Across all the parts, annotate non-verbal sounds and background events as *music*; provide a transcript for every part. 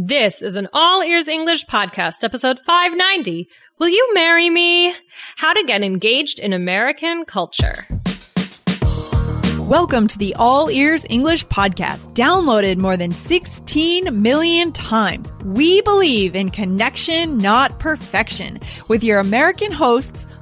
This is an All Ears English podcast, episode 590. Will you marry me? How to get engaged in American culture. Welcome to the All Ears English podcast, downloaded more than 16 million times. We believe in connection, not perfection, with your American hosts,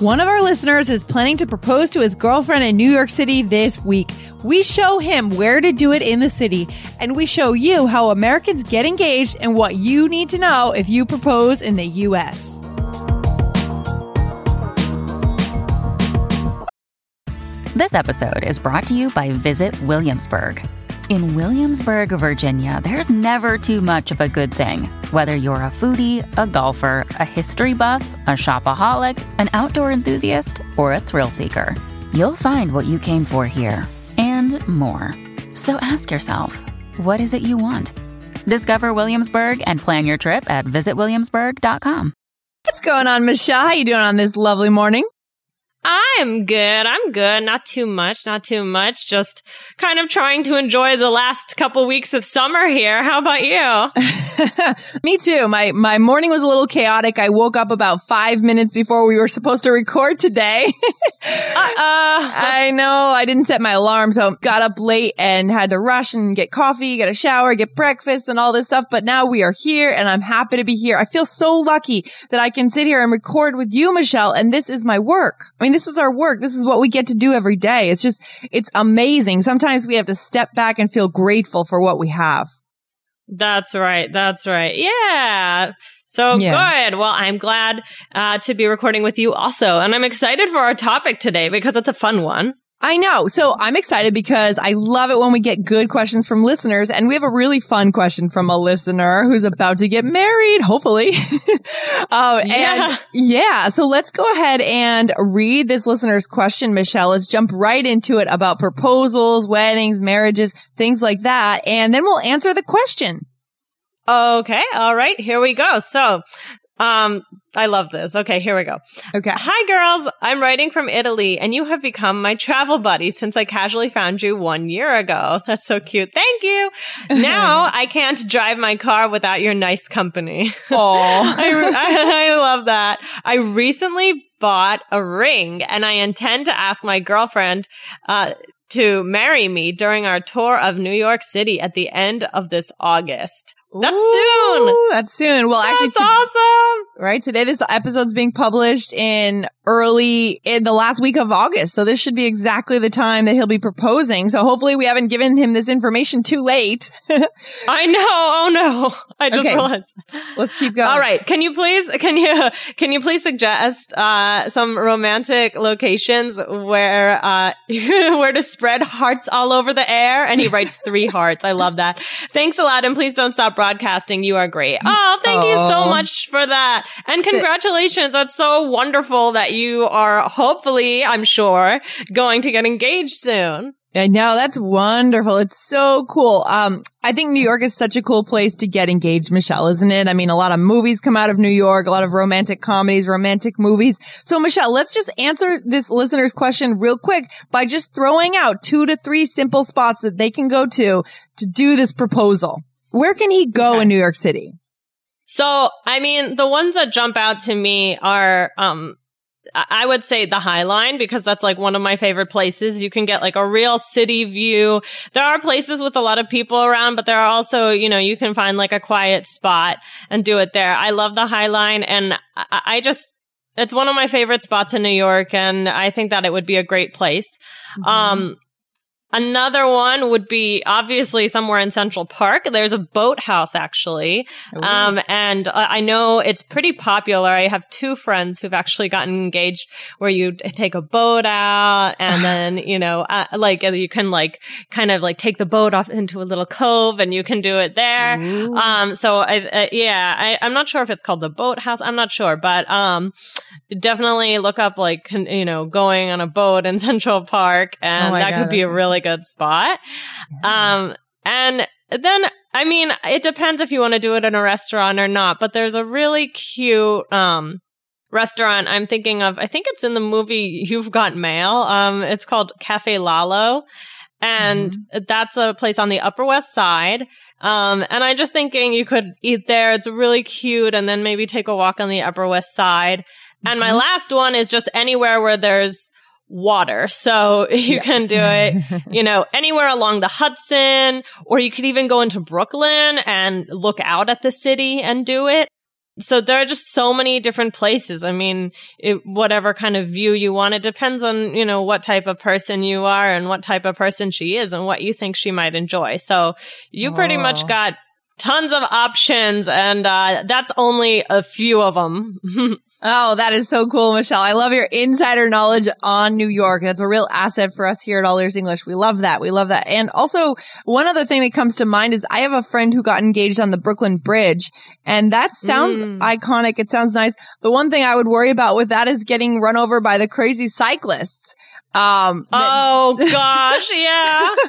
One of our listeners is planning to propose to his girlfriend in New York City this week. We show him where to do it in the city, and we show you how Americans get engaged and what you need to know if you propose in the U.S. This episode is brought to you by Visit Williamsburg. In Williamsburg, Virginia, there's never too much of a good thing. Whether you're a foodie, a golfer, a history buff, a shopaholic, an outdoor enthusiast, or a thrill seeker, you'll find what you came for here and more. So ask yourself, what is it you want? Discover Williamsburg and plan your trip at visitwilliamsburg.com. What's going on, Michelle? How you doing on this lovely morning? I'm good. I'm good. Not too much. Not too much. Just kind of trying to enjoy the last couple weeks of summer here. How about you? *laughs* Me too. My my morning was a little chaotic. I woke up about five minutes before we were supposed to record today. *laughs* I know. I didn't set my alarm, so got up late and had to rush and get coffee, get a shower, get breakfast, and all this stuff. But now we are here, and I'm happy to be here. I feel so lucky that I can sit here and record with you, Michelle. And this is my work. I mean, this is our work. This is what we get to do every day. It's just, it's amazing. Sometimes we have to step back and feel grateful for what we have. That's right. That's right. Yeah. So Yeah. good. Well, I'm glad uh, to be recording with you also. And I'm excited for our topic today because it's a fun one. I know. So I'm excited because I love it when we get good questions from listeners. And we have a really fun question from a listener who's about to get married, hopefully. *laughs* uh, Yeah. And yeah. So let's go ahead and read this listener's question, Michelle. Let's jump right into it about proposals, weddings, marriages, things like that. And then we'll answer the question. Okay. All right. Here we go. So, um, I love this. Okay. Here we go. Okay. Hi, girls. I'm writing from Italy, and you have become my travel buddy since I casually found you one year ago. *laughs* That's so cute. Thank you. *laughs* Now I can't drive my car without your nice company. *laughs* Oh, I, I, I love that. I recently bought a ring, and I intend to ask my girlfriend, uh, to marry me during our tour of New York City at the end of this August. That's soon. Ooh, That's soon. Well, actually, That's to- awesome. right? Today, this episode's being published in early, in the last week of August. So this should be exactly the time that he'll be proposing. So hopefully we haven't given him this information too late. *laughs* I know. Oh no. I just Okay. realized. Let's keep going. All right. Can you please, can you, can you please suggest, uh, some romantic locations where, uh, *laughs* where to spread hearts all over the air? And he writes three hearts. I love that. Thanks a lot. And please don't stop broadcasting. You are great. Oh, thank you so much for that. And congratulations. That's so wonderful that you are hopefully, I'm sure, going to get engaged soon. I know. That's wonderful. It's so cool. Um, I think New York is such a cool place to get engaged, Michelle, isn't it? I mean, a lot of movies come out of New York, a lot of romantic comedies, romantic movies. So Michelle, let's just answer this listener's question real quick by just throwing out two to three simple spots that they can go to to do this proposal. Where can he go Okay. in New York City? So, I mean, the ones that jump out to me are, um, I would say the High Line because that's like one of my favorite places. You can get like a real city view. There are places with a lot of people around, but there are also, you know, you can find like a quiet spot and do it there. I love the High Line and I, I just, it's one of my favorite spots in New York and I think that it would be a great place. Um, Another one would be obviously somewhere in Central Park. There's a boathouse actually. Um, and I know it's pretty popular. I have two friends who've actually gotten engaged where you take a boat out and *laughs* then, you know, uh, like you can like kind of like take the boat off into a little cove and you can do it there. Um, so I, uh, yeah, I, I'm not sure if it's called the boathouse. I'm not sure, but, um, definitely look up like, con- you know, going on a boat in *laughs* Central Park and Oh that God, could be a that's really good spot. Um, and then, I mean, it depends if you want to do it in a restaurant or not, but there's a really cute, um, restaurant I'm thinking of. I think it's in the movie You've Got Mail. Um, it's called Cafe Lalo. And that's a place on the Upper West Side. Um, and I'm just thinking you could eat there. It's really cute. And then maybe take a walk on the Upper West Side. And my last one is just anywhere where there's water. So *laughs* you can do it, *laughs* you know, anywhere along the Hudson, or you could even go into Brooklyn and look out at the city and do it. So there are just so many different places. I mean, it, whatever kind of view you want, it depends on, you know, what type of person you are and what type of person she is and what you think she might enjoy. So you pretty Oh. much got tons of options and, uh, that's only a few of them. *laughs* Oh, that is so cool, Michelle. I love your insider knowledge on New York. That's a real asset for us here at All Ears English. We love that. We love that. And also, one other thing that comes to mind is I have a friend who got engaged on the Brooklyn Bridge, and that sounds Mm. iconic. It sounds nice. The one thing I would worry about with that is getting run over by the crazy cyclists. Um, oh *laughs* gosh. Yeah. *laughs*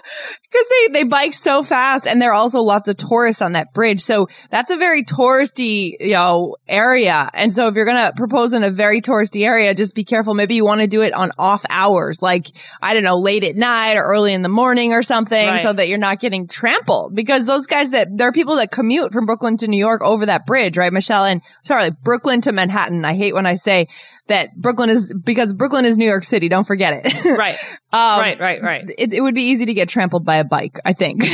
because they they bike so fast and there are also lots of tourists on that bridge. So that's a very touristy you know area. And so if you're gonna propose in a very touristy area just be careful. Maybe you want to do it on off hours like i don't know late at night or early in the morning or something Right. so that you're not getting trampled. Because those guys that there are people that commute from brooklyn to new york over that bridge right michelle? And sorry like brooklyn to manhattan. I hate when i say that brooklyn is because brooklyn is new york city. Don't forget it *laughs* right. um, right. Right. Right. it, it would be easy to get trampled by a bike, I think. *laughs*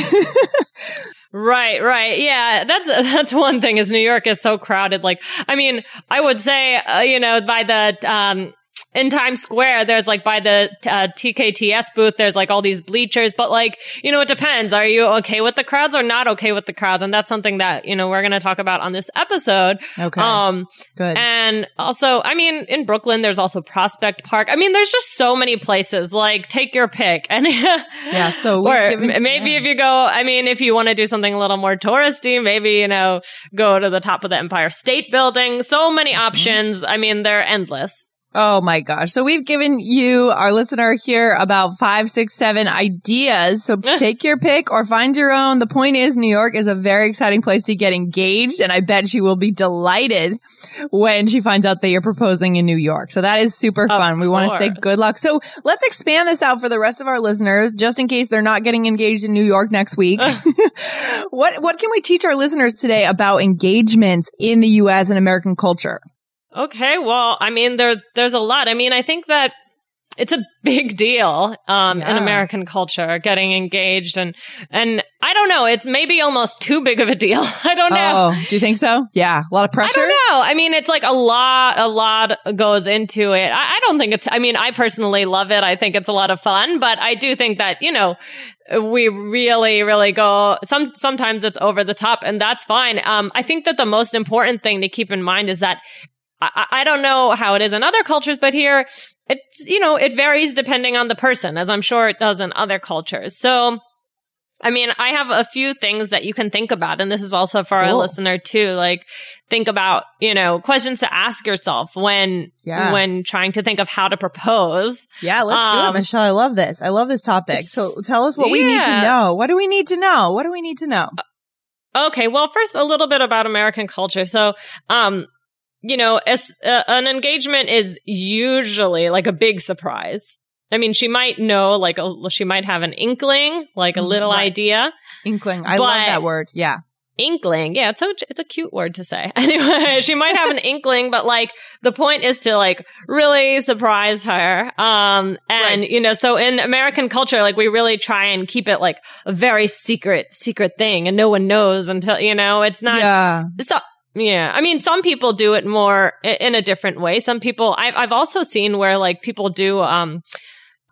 Right, right. Yeah, that's *laughs* that's one thing is New York is so crowded. Like, I mean, I would say, uh, you know, by the um in Times Square, there's like by the uh, TKTS booth, there's like all these bleachers, but like, you know, it depends. Are you okay with the crowds or not okay with the crowds? And that's something that, you know, we're going to talk about on this episode. Okay. Um, Good. and also, I mean, in Brooklyn, there's also Prospect Park. I mean, there's just so many places. Like, take your pick. *laughs* And yeah. So or given- maybe yeah. if you go, I mean, if you want to do something a little more touristy, maybe, you know, go to the top of the Empire State Building. So many Mm-hmm. options. I mean, they're endless. Oh my gosh. So we've given you, our listener here, about five, six, seven ideas. So take your pick or find your own. The point is, New York is a very exciting place to get engaged. And I bet she will be delighted when she finds out that you're proposing in New York. So that is super fun. We want to say good luck. So let's expand this out for the rest of our listeners, just in case they're not getting engaged in New York next week. *laughs* what, what can we teach our listeners today about engagements in the U.S. and American culture? Okay. Well, I mean, there's, there's a lot. I mean, I think that it's a *laughs* big deal, um, in American culture, getting engaged and, and I don't know. It's maybe almost too big of a deal. *laughs* I don't know. Oh, do you think so? Yeah. A lot of pressure. I don't know. I mean, it's like a lot, a lot goes into it. I, I don't think it's, I mean, I personally love it. I think it's a lot of fun, but I do think that, you know, we really, really go, some, sometimes it's over the top and that's fine. Um, I think that the most important thing to keep in mind is that I, I don't know how it is in other cultures, but here it's, you know, it varies depending on the person, as I'm sure it does in other cultures. So, I mean, I have a few things that you can think about, and this is also for our listener too. Like, think about, you know, questions to ask yourself when, Yeah. when trying to think of how to propose. Yeah, let's do it, Um, Michelle. I love this. I love this topic. So tell us what we need to know. What do we need to know? What do we need to know? Okay. Well, first, a little bit about American culture. So, um, you know, as, uh, an engagement is usually like a big surprise. I mean, she might know, like, a, she might have an inkling, like a Mm, little right. idea. Inkling. I love that word. Yeah. inkling. Yeah, it's so it's a cute word to say. *laughs* Anyway, she might have an *laughs* inkling, but like the point is to like really surprise her. Um and Right. you know, so in American culture like we really try and keep it like a very secret secret thing and no one knows until, you know, it's not yeah. so yeah, I mean, some people do it more in a different way. Some people, I've I've also seen where like people do um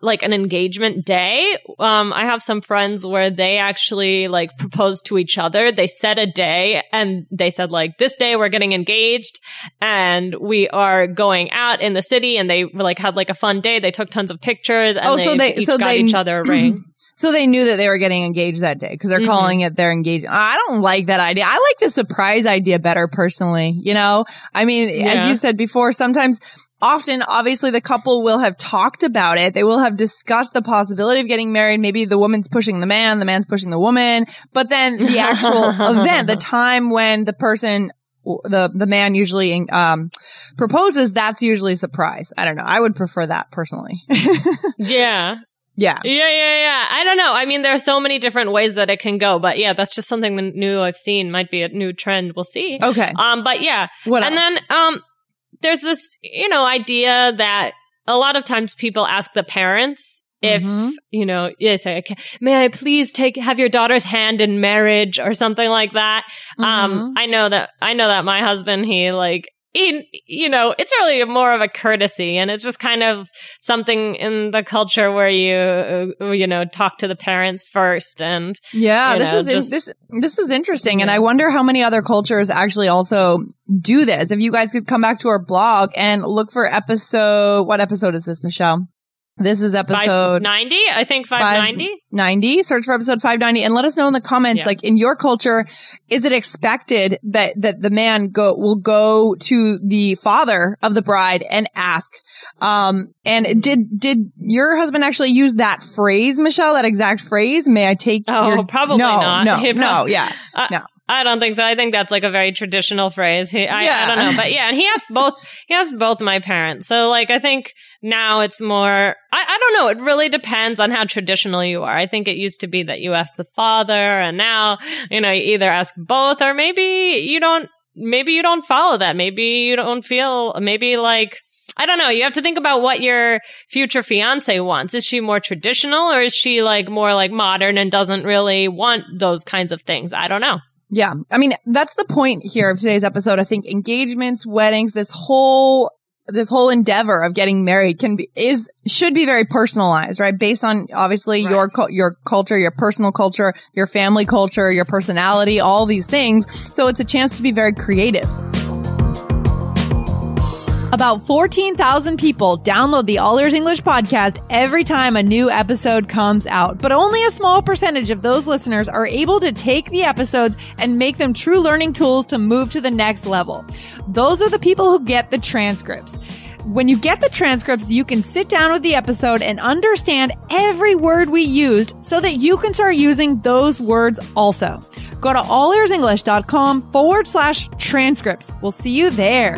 like an engagement day. Um, I have some friends where they actually like proposed to each other. They set a day and they said like, this day we're getting engaged and we are going out in the city and they like had like a fun day. They took tons of pictures and Oh, they, so they- each so got they- each other a ring. *clears throat* So they knew that they were getting engaged that day because they're Mhm. calling it their engagement. I don't like that idea. I like the surprise idea better personally. You know, I mean, as you said before, sometimes, often, obviously the couple will have talked about it. They will have discussed the possibility of getting married. Maybe the woman's pushing the man, the man's pushing the woman, but then the actual event, the *laughs* time when the person the the man usually um proposes that's usually a surprise i don't know i would prefer that personally *laughs* yeah. Yeah Yeah, yeah, yeah. I don't know. I mean, there are so many different ways that it can go, but yeah, that's just something new I've seen. Might be a new trend. We'll see. okay Um, but yeah, what and else? then um, there's this you know idea that a lot of times people ask the parents if Mhm. you know yes I can, may I please take have your daughter's hand in marriage or something like that. Mhm. Um, I know that I know that my husband he like. He, you know, it's really more of a courtesy and it's just kind of something in the culture where you, uh, you know, talk to the parents first and Yeah, this know, is in- just- this this is interesting, and I wonder how many other cultures actually also do this. If you guys could come back to our blog and look for episode, what episode is this, Michelle? This is episode 90, I think 590. 90 search for episode 590 and let us know in the comments Yeah. like in your culture is it expected that that the man go will go to the father of the bride and ask? Um and did did your husband actually use that phrase michelle that exact phrase? May i take Oh, your probably no not. no *laughs* no yeah I- no I don't think so. I think that's like a very traditional phrase. He, I, Yeah. I don't know, but yeah, and he asked both. He asked both my parents. So like, I think now it's more. I, I don't know. It really depends on how traditional you are. I think it used to be that you asked the father, and now you know you either ask both, or maybe you don't. Maybe you don't follow that. Maybe you don't feel. Maybe like. I don't know. You have to think about what your future fiance wants. Is she more traditional or is she like more like modern and doesn't really want those kinds of things? I don't know. Yeah. I mean, that's the point here of today's episode. I think engagements, weddings, this whole, this whole endeavor of getting married can be, is, should be very personalized, right? Based on obviously Right. your, your culture, your personal culture, your family culture, your personality, all these things. So it's a chance to be very creative. About 14,000 people download the All Ears English podcast every time a new episode comes out, but only a small percentage of those listeners are able to take the episodes and make them true learning tools to move to the next level. Those are the people who get the transcripts. When you get the transcripts, you can sit down with the episode and understand every word we used so that you can start using those words also. Go to allearsenglish.com forward slash transcripts. We'll see you there.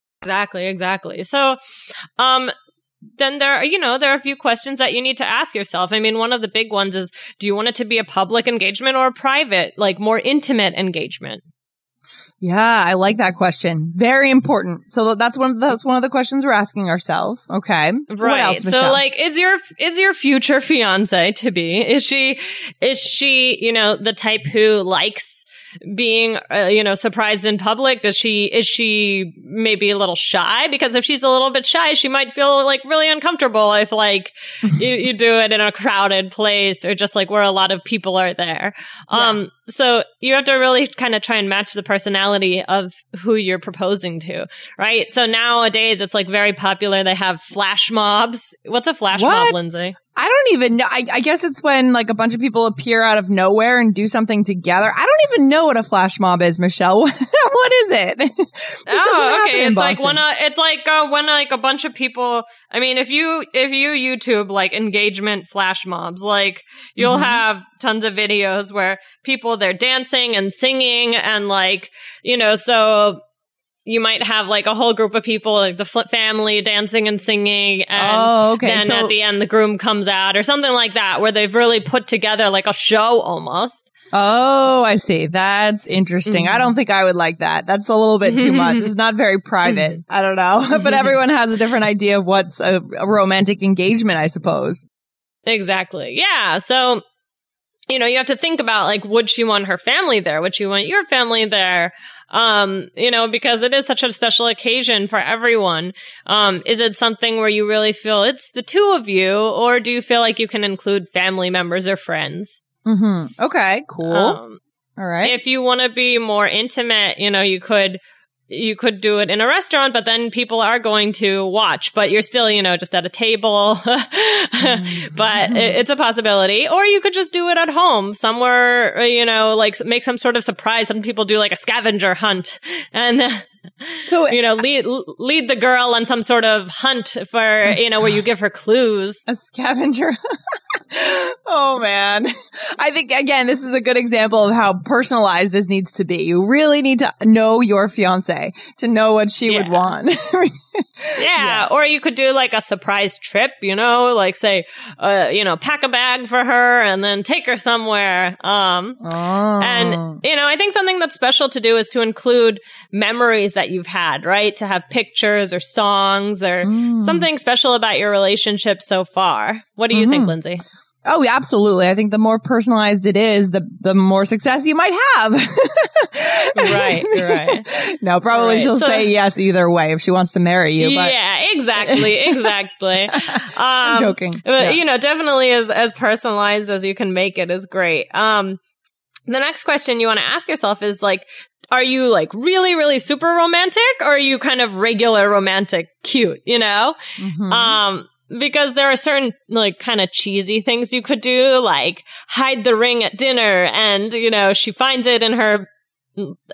Exactly, exactly. So, um, then there are, you know, there are a few questions that you need to ask yourself. I mean, one of the big ones is, do you want it to be a public engagement or a private, like more intimate engagement? Yeah, I like that question. Very important. So that's one of the, that's one of the questions we're asking ourselves. Okay. What Right. else, so like, is your, is your future fiance to be, is she, is she, you know, the type who likes being, uh, you know, surprised in public? Does she, is she maybe a little shy? Because if she's a little bit shy, she might feel like really uncomfortable if like *laughs* you, you do it in a crowded place or just like where a lot of people are there. Um, so you have to really kind of try and match the personality of who you're proposing to, right? So nowadays it's like very popular. They have flash mobs. What's a flash mob, Lindsay? I don't even know. I, I guess it's when like a bunch of people appear out of nowhere and do something together. I don't even know what a flash mob is, Michelle. *laughs* what is it? *laughs* Oh, okay. It's like when uh, it's like uh, when like a bunch of people. I mean, if you if you YouTube like engagement flash mobs, like you'll Mhm. have tons of videos where people they're dancing and singing and like you know so you might have like a whole group of people, like the fl- family dancing and singing. And Oh, okay. then So- at the end, the groom comes out or something like that, where they've really put together like a show almost. Oh, I see. That's interesting. I mm-hmm. don't think I would like that. That's a little bit too much. It's *laughs* not very private. Mm-hmm. I don't know. *laughs* but *laughs* everyone has a different idea of what's a, a romantic engagement, I suppose. Exactly. Yeah. So, you know, you have to think about like, would she want her family there? Would she want your family there? Um, you know, because it is such a special occasion for everyone. Um, is it something where you really feel it's the two of you, or do you feel like you can include family members or friends? Mm-hmm. Okay. Cool. Um, All right. if you want to be more intimate, you know, you could you could do it in a restaurant, but then people are going to watch, but you're still, you know, just at a table. *laughs* but it, it's a possibility. Or you could just do it at home somewhere, uh, you know, like make some sort of surprise. Some people do like a scavenger hunt and, Cool. *laughs* you know, lead, lead the girl on some sort of hunt for, you know, where you give her clues. a scavenger. *laughs* oh man. I think again, this is a good example of how personalized this needs to be. You really need to know your fiance to know what she would want. *laughs* Yeah. Or you could do like a surprise trip, you know, like say, uh, you know, pack a bag for her and then take her somewhere. Um, oh. and, you know, I think something that's special to do is to include memories that you've had, right? To have pictures or songs or Mm. something special about your relationship so far. What do you think, Lindsay? Oh, yeah, absolutely. I think the more personalized it is, the the more success you might have. Right, right. *laughs* no, probably Right. she'll So- say yes either way if she wants to marry you. But yeah, exactly, *laughs* exactly. Um, I'm joking. But Yeah. you know, definitely as as personalized as you can make it is great. Um, the next question you want to ask yourself is like, are you like really, really super romantic, or are you kind of regular romantic, cute? You know, Mhm. um. Because there are certain like kind of cheesy things you could do, like hide the ring at dinner and, you know, she finds it in her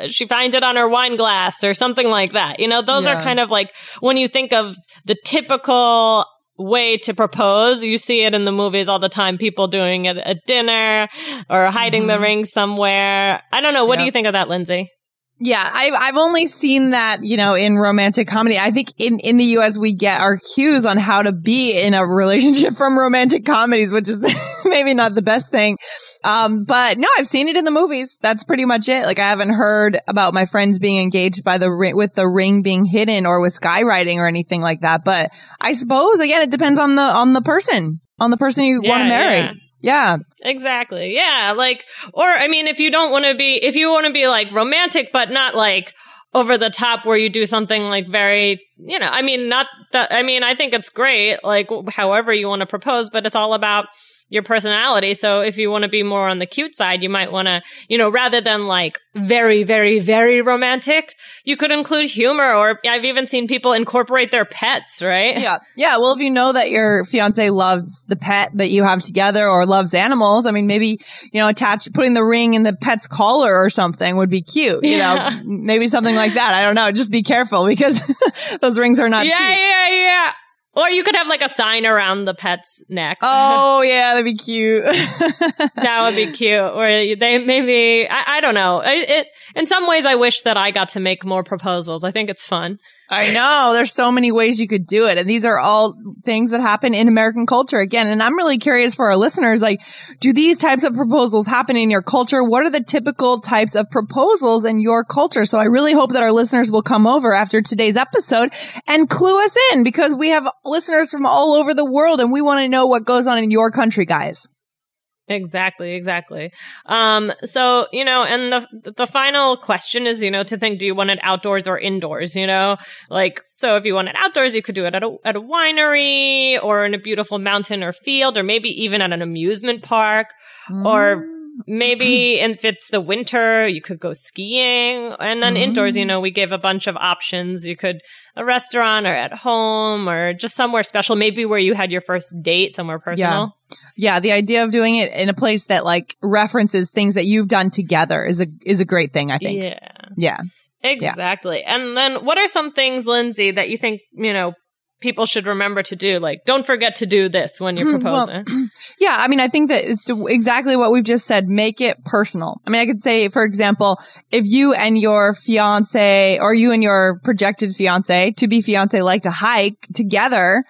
she finds it on her wine glass or something like that. You know, those are kind of like when you think of the typical way to propose, you see it in the movies all the time. People doing it at dinner or hiding the Mhm. ring somewhere. I don't know. What do you think of that, Lindsay? Yeah, I've I've only seen that you know in romantic comedy. I think in in the U.S. we get our cues on how to be in a *laughs* relationship from romantic comedies, which is *laughs* maybe not the best thing. Um, but no, I've seen it in the movies. That's pretty much it. Like I haven't heard about my friends being engaged by the ring with the ring being hidden or with skywriting or anything like that. But I suppose again, it depends on the on the person, on the person you want to marry. yeah. Yeah. Exactly. Yeah. Like, or I mean, if you don't want to be, if you want to be like romantic, but not like over the top where you do something like very, you know, I mean, not that, I mean, I think it's great, like however you want to propose, but it's all about your personality. So if you want to be more on the cute side, you might want to, you know, rather than like very, very, very romantic, you could include humor or I've even seen people incorporate their pets, right? Yeah. Yeah. Well, if you know that your fiance loves the pet that you have together or loves animals, I mean, maybe, you know, attach, putting the ring in the pet's collar or something would be cute. You Yeah. know, maybe something like that. I don't know. Just be careful because *laughs* those rings are not yeah, cheap. yeah, yeah. Or you could have like a sign around the pet's neck. *laughs* Oh, yeah. That'd be cute. *laughs* that would be cute. Or they maybe I, I don't know. It, it in some ways I wish that I got to make more proposals. I think it's fun. I know there's so many ways you could do it. And these are all things that happen in American culture again. And I'm really curious for our listeners, like, do these types of proposals happen in your culture? What are the typical types of proposals in your culture? So I really hope that our listeners will come over after today's episode and clue us in because we have listeners from all over the world and we want to know what goes on in your country, guys. Exactly, exactly. Um, so, you know, and the, the final question is, you know, to think, do you want it outdoors or indoors? You know, like, so if you want it outdoors, you could do it at a, at a winery or in a beautiful mountain or field or maybe even at an amusement park or maybe if it's the winter, you could go skiing. And then indoors, you mm. know, we give a bunch of options. You could a restaurant or at home or just somewhere special, maybe where you had your first date, somewhere personal. Yeah, the idea of doing it in a place that like references things that you've done together is a is a great thing, I think. Yeah. Yeah. Exactly. And then what are some things, Lindsay, that you think, you know, people should remember to do? Like, don't forget to do this when you're hmm, proposing. Well, *clears throat* yeah, I mean, I think that it's exactly what we've just said. Make it personal. I mean, I could say, for example, if you and your fiance or you and your projected fiance, to be fiance, like to hike together,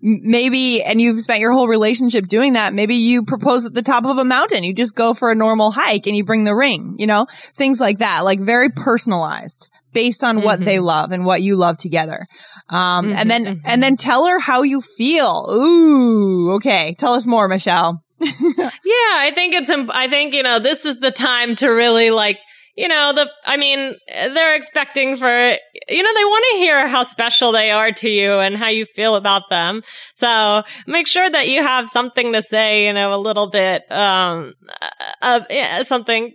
maybe, and you've spent your whole relationship doing that. Maybe you propose at the top of a mountain. You just go for a normal hike and you bring the ring, you know, things like that, like very personalized based on mm-hmm. what they mm-hmm. love and what you love together. Um, mm-hmm, and then, mm-hmm. and then tell her how you feel. Ooh, okay. Tell us more, Michelle. *laughs* yeah, I think it's, I think, you know, this is the time to really like, you know, the, I mean, they're expecting for, you know, they want to hear how special they are to you and how you feel about them. So make sure that you have something to say, you know, a little bit, um, uh, uh, something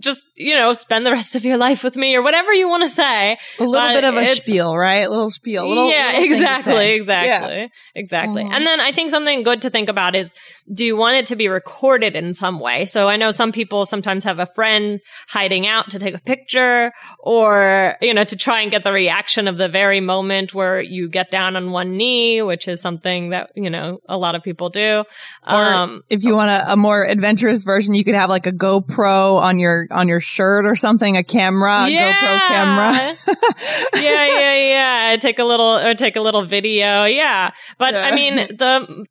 just, you know, spend the rest of your life with me or whatever you want to say. A little bit of a spiel, right? A little spiel. A little, yeah, little exactly, exactly, yeah. exactly. Mm-hmm. And then I think something good to think about is, do you want it to be recorded in some way? So I know some people sometimes have a friend hiding out to take a picture or, you know, to try and get the reaction of the very moment where you get down on one knee, which is something that, you know, a lot of people do. Or um, if you want a, a more adventurous version, you could have like a GoPro on your on your shirt or something, a camera, yeah. a GoPro camera. *laughs* yeah, yeah, yeah. Take a little or take a little video. Yeah. But yeah. I mean, the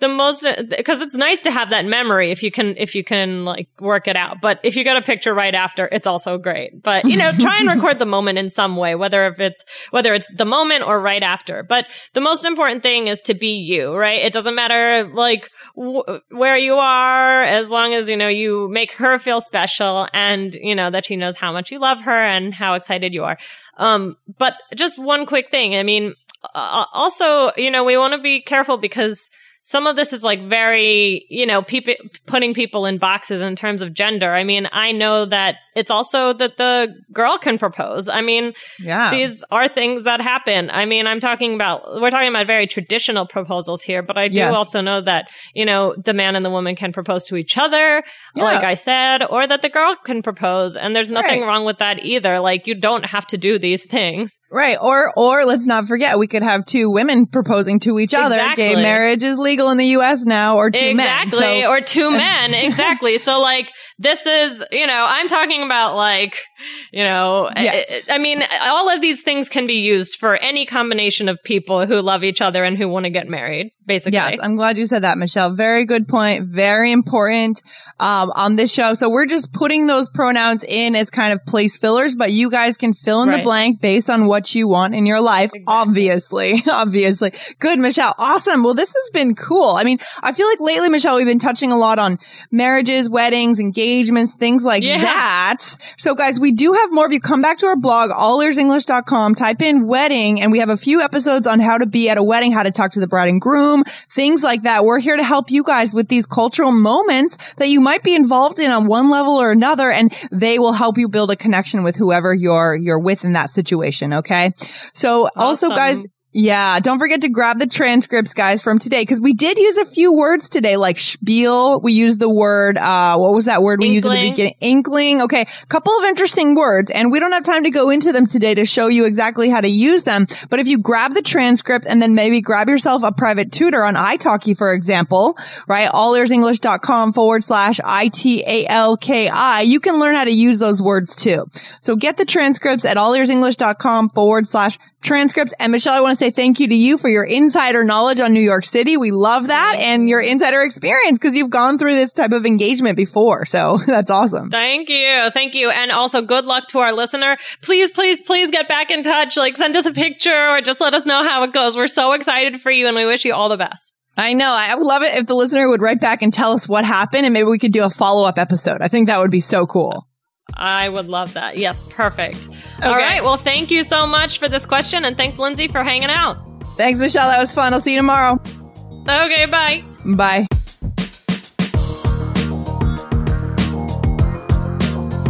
the most because it's nice to have that memory if you can if you can like work it out. But if you get a picture right after, it's also great. But you know, try and record the moment in some way, whether if it's whether it's the moment or right after. But the most important thing is to be you, right? It doesn't matter like w- where you are as long as you know you make her feel special and, you know, that she knows how much you love her and how excited you are. Um, but just one quick thing. I mean, uh, also, you know, we want to be careful because some of this is like very, you know, people putting people in boxes in terms of gender. I mean, I know that it's also that the girl can propose. I mean, yeah. these are things that happen. I mean, I'm talking about, we're talking about very traditional proposals here, but I do yes. also know that, you know, the man and the woman can propose to each other, yeah. like I said, or that the girl can propose. And there's nothing right. wrong with that either. Like you don't have to do these things. Right. Or, or let's not forget, we could have two women proposing to each other. Exactly. Gay marriage is legal in the U.S. now, or two exactly, men. So. or two *laughs* men, exactly. so like this is, you know, I'm talking about like, you know, yes. I, I, mean, all of these things can be used for any combination of people who love each other and who want to get married. Basically, yes, I'm glad you said that, Michelle. Very good point. Very important um, on this show. So we're just putting those pronouns in as kind of place fillers, but you guys can fill in right. the blank based on what you want in your life. Exactly. Obviously, *laughs* obviously. Good, Michelle. Awesome. Well, this has been cool. I mean, I feel like lately, Michelle, we've been touching a lot on marriages, weddings, engagements, things like yeah. that. So guys, we do have more of you. Come back to our blog, allearsenglish.com, type in wedding, and we have a few episodes on how to be at a wedding, how to talk to the bride and groom, things like that. We're here to help you guys with these cultural moments that you might be involved in on one level or another, and they will help you build a connection with whoever you're, you're with in that situation. Okay. So awesome. also guys, yeah, don't forget to grab the transcripts, guys, from today, because we did use a few words today, like spiel. We used the word, uh, what was that word we Inkling. used at the beginning? Inkling. Okay. Couple of interesting words, and we don't have time to go into them today to show you exactly how to use them. But if you grab the transcript and then maybe grab yourself a private tutor on italki, for example, right? allearsenglish.com forward slash I-T-A-L-K-I, you can learn how to use those words too. So get the transcripts at allearsenglish.com forward slash transcripts. And Michelle, I want to say thank you to you for your insider knowledge on New York City. We love that and your insider experience because you've gone through this type of engagement before. So *laughs* that's awesome. Thank you. Thank you. And also good luck to our listener. Please, please, please get back in touch. Like send us a picture or just let us know how it goes. We're so excited for you and we wish you all the best. I know. I would love it if the listener would write back and tell us what happened and maybe we could do a follow up episode. I think that would be so cool. I would love that. Yes, perfect. Okay. All right. Well, thank you so much for this question. And thanks, Lindsay, for hanging out. Thanks, Michelle. That was fun. I'll see you tomorrow. Okay. Bye. Bye.